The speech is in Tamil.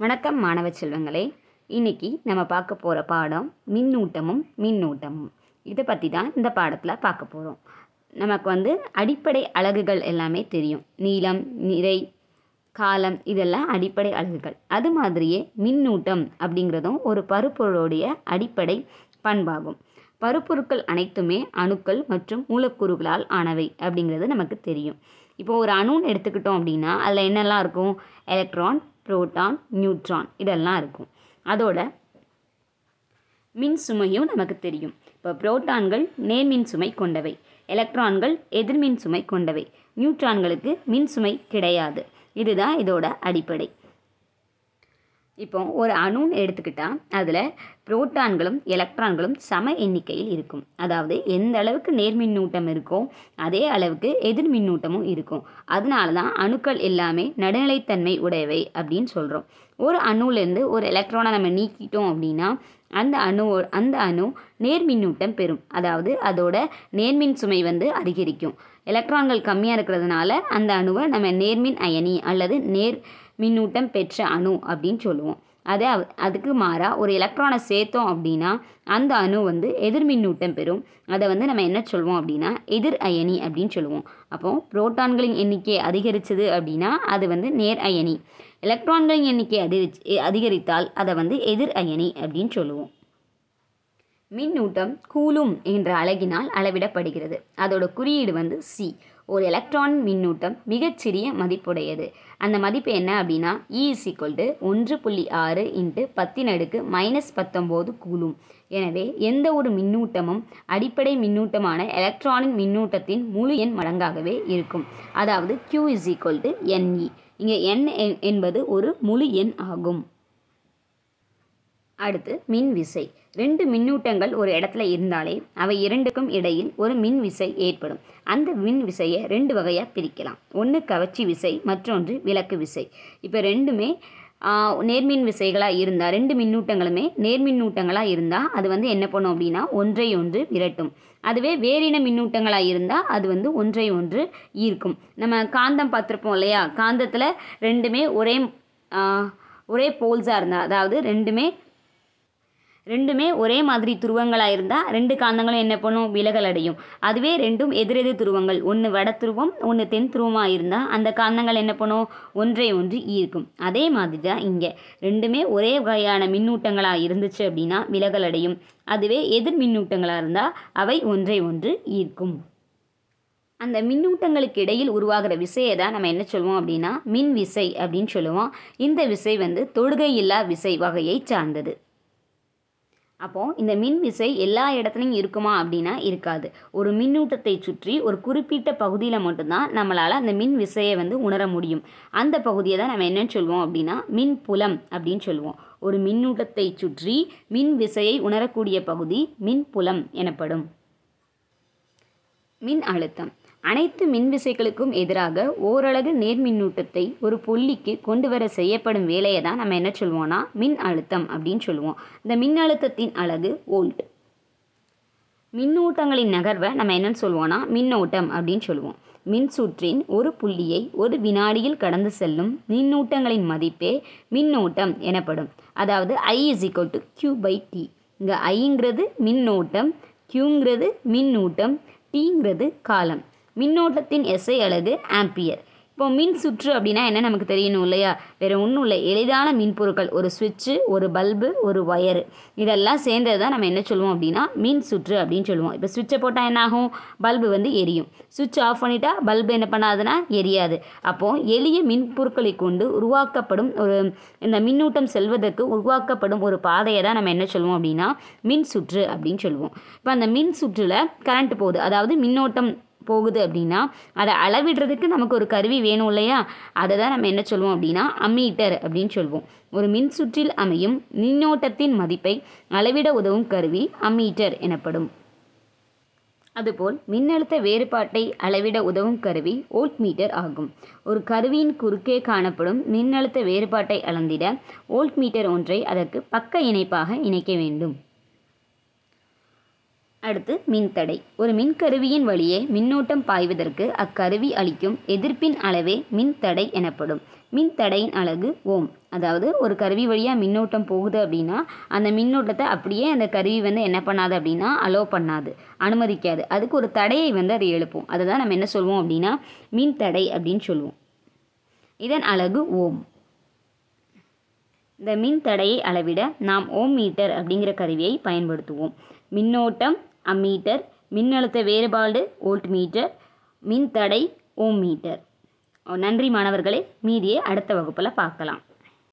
வணக்கம் மாணவ செல்வங்களே. இன்னைக்கு நம்ம பார்க்க போகிற பாடம் மின்னூட்டமும் மின்னூட்டமும். இதை பற்றி தான் இந்த பாடத்தில் பார்க்க போகிறோம் நமக்கு வந்து அடிப்படை அலகுகள் எல்லாமே தெரியும். நீளம் நிறை காலம் இதெல்லாம் அடிப்படை அலகுகள். அது மாதிரியே மின்னூட்டம் அப்படிங்கிறதும் ஒரு பருப்பொருளுடைய அடிப்படை பண்பாகும். பருப்பொருட்கள் அனைத்துமே அணுக்கள் மற்றும் மூலக்கூறுகளால் ஆனவை அப்படிங்கிறது நமக்கு தெரியும். இப்போ ஒரு அணுன்னு எடுத்துக்கிட்டோம் அப்படின்னா அதில் என்னெல்லாம் இருக்கும்? எலக்ட்ரான் புரோட்டான் நியூட்ரான் இதெல்லாம் இருக்கும். அதோட மின் சுமையும் நமக்கு தெரியும். இப்போ புரோட்டான்கள் நேர்மின் சுமை கொண்டவை. எலக்ட்ரான்கள் எதிர்மின் சுமை கொண்டவை. நியூட்ரான்களுக்கு மின் சுமை கிடையாது. இதுதான் இதோட அடிப்படை. இப்போ ஒரு அணுன்னு எடுத்துக்கிட்டால் அதில் புரோட்டான்களும் எலக்ட்ரான்களும் சம எண்ணிக்கையில் இருக்கும். அதாவது எந்த அளவுக்கு நேர்மின்னூட்டம் இருக்கோ அதே அளவுக்கு எதிர் மின்னூட்டமும் இருக்கும். அதனால தான் அணுக்கள் எல்லாமே நடுநிலைத்தன்மை உடையவை அப்படின்னு சொல்கிறோம் ஒரு அணுலேருந்து ஒரு எலக்ட்ரானை நம்ம நீக்கிட்டோம் அப்படின்னா அந்த அணு அந்த அணு நேர்மின்னூட்டம் பெறும். அதாவது அதோட நேர்மின் சுமை வந்து அதிகரிக்கும். எலக்ட்ரான்கள் கம்மியாக இருக்கிறதுனால அந்த அணுவை நம்ம நேர்மின் அயனி அல்லது நேர் மின்னூட்டம் பெற்ற அணு அப்படின்னு சொல்லுவோம். அதே அதுக்கு மாறாக ஒரு எலக்ட்ரானை சேர்த்தோம் அப்படின்னா அந்த அணு வந்து எதிர் மின்னூட்டம் பெறும். அதை வந்து நம்ம என்ன சொல்லுவோம் அப்படின்னா எதிர் அயனி அப்படின்னு சொல்லுவோம். அப்போ புரோட்டான்களின் எண்ணிக்கை அதிகரிச்சது அப்படின்னா அது வந்து நேர் அயனி. எலக்ட்ரான்களின் எண்ணிக்கை அதிகரிச்சு அதிகரித்தால் அதை வந்து எதிர் அயனி அப்படின்னு சொல்லுவோம். மின்னூட்டம் கூலும் என்ற அழகினால் அளவிடப்படுகிறது. அதோட குறியீடு வந்து சி ஒரு எலக்ட்ரான் மின்னூட்டம் மிகச்சிறிய மதிப்புடையது. அந்த மதிப்பு என்ன அப்படின்னா e இ இஸ் ஒன்று புள்ளி ஆறு இன்ட்டு பத்தின் அடுக்கு மைனஸ் பத்தொம்போது கூலும். எனவே எந்த ஒரு மின்னூட்டமும் அடிப்படை மின்னூட்டமான எலக்ட்ரானின் மின்னூட்டத்தின் முழு எண் மடங்காகவே இருக்கும். அதாவது Q is equal to NE இங்கே என் என்பது ஒரு முழு எண் ஆகும். அடுத்து மின் விசை. ரெண்டு மின்னூட்டங்கள் ஒரு இடத்துல இருந்தாலே அவை இரண்டுக்கும் இடையில் ஒரு மின் விசை ஏற்படும். அந்த மின் விசையை ரெண்டு வகையாக பிரிக்கலாம். ஒன்று கவர்ச்சி விசை மற்றொன்று விளக்கு விசை. இப்போ ரெண்டுமே நேர்மின் விசைகளாக இருந்தால் ரெண்டு மின்னூட்டங்களுமே நேர்மின்னூட்டங்களாக இருந்தால் அது வந்து என்ன பண்ணும் அப்படின்னா ஒன்றை ஒன்று விரட்டும். அதுவே வேறின மின்னூட்டங்களாக இருந்தால் அது வந்து ஒன்றை ஒன்று ஈர்க்கும். நம்ம காந்தம் பார்த்துருப்போம் இல்லையா? காந்தத்தில் ரெண்டுமே ஒரே ஒரே போல்ஸாக இருந்தால் அதாவது ரெண்டுமே ரெண்டுமே ஒரே மாதிரி துருவங்களாக இருந்தால் ரெண்டு காந்தங்களும் என்ன பண்ணும்? விலகல் அடையும். அதுவே ரெண்டும் எதிரெதிர் துருவங்கள். ஒன்று வட துருவம் ஒன்று தென் துருவமாக இருந்தால் அந்த காந்தங்கள் என்ன பண்ணும்? ஒன்றை ஒன்று ஈர்க்கும். அதே மாதிரி தான் இங்கே. ரெண்டுமே ஒரே வகையான மின்னூட்டங்களாக இருந்துச்சு அப்படின்னா விலகல் அடையும். அதுவே எதிர் மின்னூட்டங்களாக இருந்தால் அவை ஒன்றை ஒன்று ஈர்க்கும். அந்த மின்னூட்டங்களுக்கு இடையில் உருவாகிற விசையை தான் நம்ம என்ன சொல்லுவோம் அப்படின்னா மின் விசை அப்படின்னு சொல்லுவோம். இந்த விசை வந்து தொடுகையில்லா விசை வகையை சார்ந்தது. அப்போது இந்த மின் விசை எல்லா இடத்துலையும் இருக்குமா அப்படின்னா இருக்காது. ஒரு மின்னூட்டத்தை சுற்றி ஒரு குறிப்பிட்ட பகுதியில் மட்டும்தான் நம்மளால் அந்த மின் விசையை வந்து உணர முடியும். அந்த பகுதியை தான் நம்ம என்னன்னு சொல்லுவோம் அப்படின்னா மின் புலம் அப்படின்னு சொல்லுவோம். ஒரு மின்னூட்டத்தை சுற்றி மின் விசையை உணரக்கூடிய பகுதி மின் புலம் எனப்படும். மின் அழுத்தம். அனைத்து மின்விசைகளுக்கும் எதிராக ஓரலகு நேர்மின்னூட்டத்தை ஒரு புள்ளிக்கு கொண்டு வர செய்யப்படும் வேலையை தான் நம்ம என்ன சொல்லுவோம்னா மின் அழுத்தம் அப்படின்னு சொல்லுவோம். இந்த மின் அழுத்தத்தின் அழகு ஓல்ட் மின்னூட்டங்களின் நகர்வை நம்ம என்னன்னு சொல்லுவோம்னா மின்னோட்டம் அப்படின்னு சொல்லுவோம். மின்சுற்றின் ஒரு புள்ளியை ஒரு வினாடியில் கடந்து செல்லும் மின்னூட்டங்களின் மதிப்பே மின்னோட்டம் எனப்படும். அதாவது I is equal to Q by T இங்கே ஐங்கிறது மின்னோட்டம் கியூங்கிறது மின்னூட்டம் டீங்கிறது காலம். மின்னோட்டத்தின் எஸ்ஐ அலகு ஆம்பியர். இப்போ மின் சுற்று அப்படின்னா என்ன நமக்கு தெரியணும் இல்லையா? வேறு ஒன்றும் இல்லை. எளிதான மின்பொருட்கள் ஒரு சுவிட்சு ஒரு பல்பு ஒரு ஒயரு. இதெல்லாம் சேர்ந்தது தான் நம்ம என்ன சொல்லுவோம் அப்படின்னா மின் சுற்று அப்படின்னு சொல்லுவோம். இப்போ சுவிட்சை போட்டால் என்ன ஆகும்? பல்பு வந்து எரியும். சுவிட்ச் ஆஃப் பண்ணிட்டா பல்பு என்ன பண்ணாதுன்னா எரியாது. அப்போது எளிய மின்பொருட்களை கொண்டு உருவாக்கப்படும் ஒரு இந்த மின்னூட்டம் செல்வதற்கு உருவாக்கப்படும் ஒரு பாதையை தான் நம்ம என்ன சொல்லுவோம் அப்படின்னா மின் சுற்று அப்படின்னு சொல்லுவோம். இப்போ அந்த மின் சுற்றில் கரண்ட் போகுது. அதாவது மின்னோட்டம் போகுது அப்படின்னா அதை அளவிடுறதுக்கு நமக்கு ஒரு கருவி வேணும் இல்லையா? அதை தான் நம்ம என்ன சொல்லுவோம் அப்படின்னா அம்மீட்டர் அப்படின்னு சொல்லுவோம் ஒரு மின் சுற்றில் அமையும் மின்னோட்டத்தின் மதிப்பை அளவிட உதவும் கருவி அம்மீட்டர் எனப்படும். அதுபோல் மின்னழுத்த வேறுபாட்டை அளவிட உதவும் கருவி வோல்ட் மீட்டர் ஆகும். ஒரு கருவியின் குறுக்கே காணப்படும் மின்னழுத்த வேறுபாட்டை அளந்திட வோல்ட் மீட்டர் ஒன்றை அதற்கு பக்க இணைப்பாக இணைக்க வேண்டும். அடுத்து மின்தடை. ஒரு மின்கருவியின் வழியே மின்னோட்டம் பாய்வதற்கு அக்கருவி அளிக்கும் எதிர்ப்பின் அளவே மின்தடை எனப்படும். மின்தடையின் அழகு ஓம். அதாவது ஒரு கருவி வழியாக மின்னோட்டம் போகுது அப்படின்னா அந்த மின்னோட்டத்தை அப்படியே அந்த கருவி வந்து என்ன பண்ணாது அப்படின்னா அலோ பண்ணாது. அனுமதிக்காது. அதுக்கு ஒரு தடையை வந்து அதை எழுப்போம். அதை தான் நம்ம என்ன சொல்லுவோம் அப்படின்னா மின்தடை அப்படின்னு சொல்லுவோம் இதன் அழகு ஓம். இந்த மின் தடையை அளவிட நாம் ஓம் மீட்டர் அப்படிங்கிற கருவியை பயன்படுத்துவோம். மின்னோட்டம் அம்மீட்டர் மின்னழுத்த வேறுபாடு வோல்ட் மீட்டர் மின் தடை ஓம் மீட்டர் நன்றி மாணவர்களே மீதியை அடுத்த வகுப்பில் பார்க்கலாம்.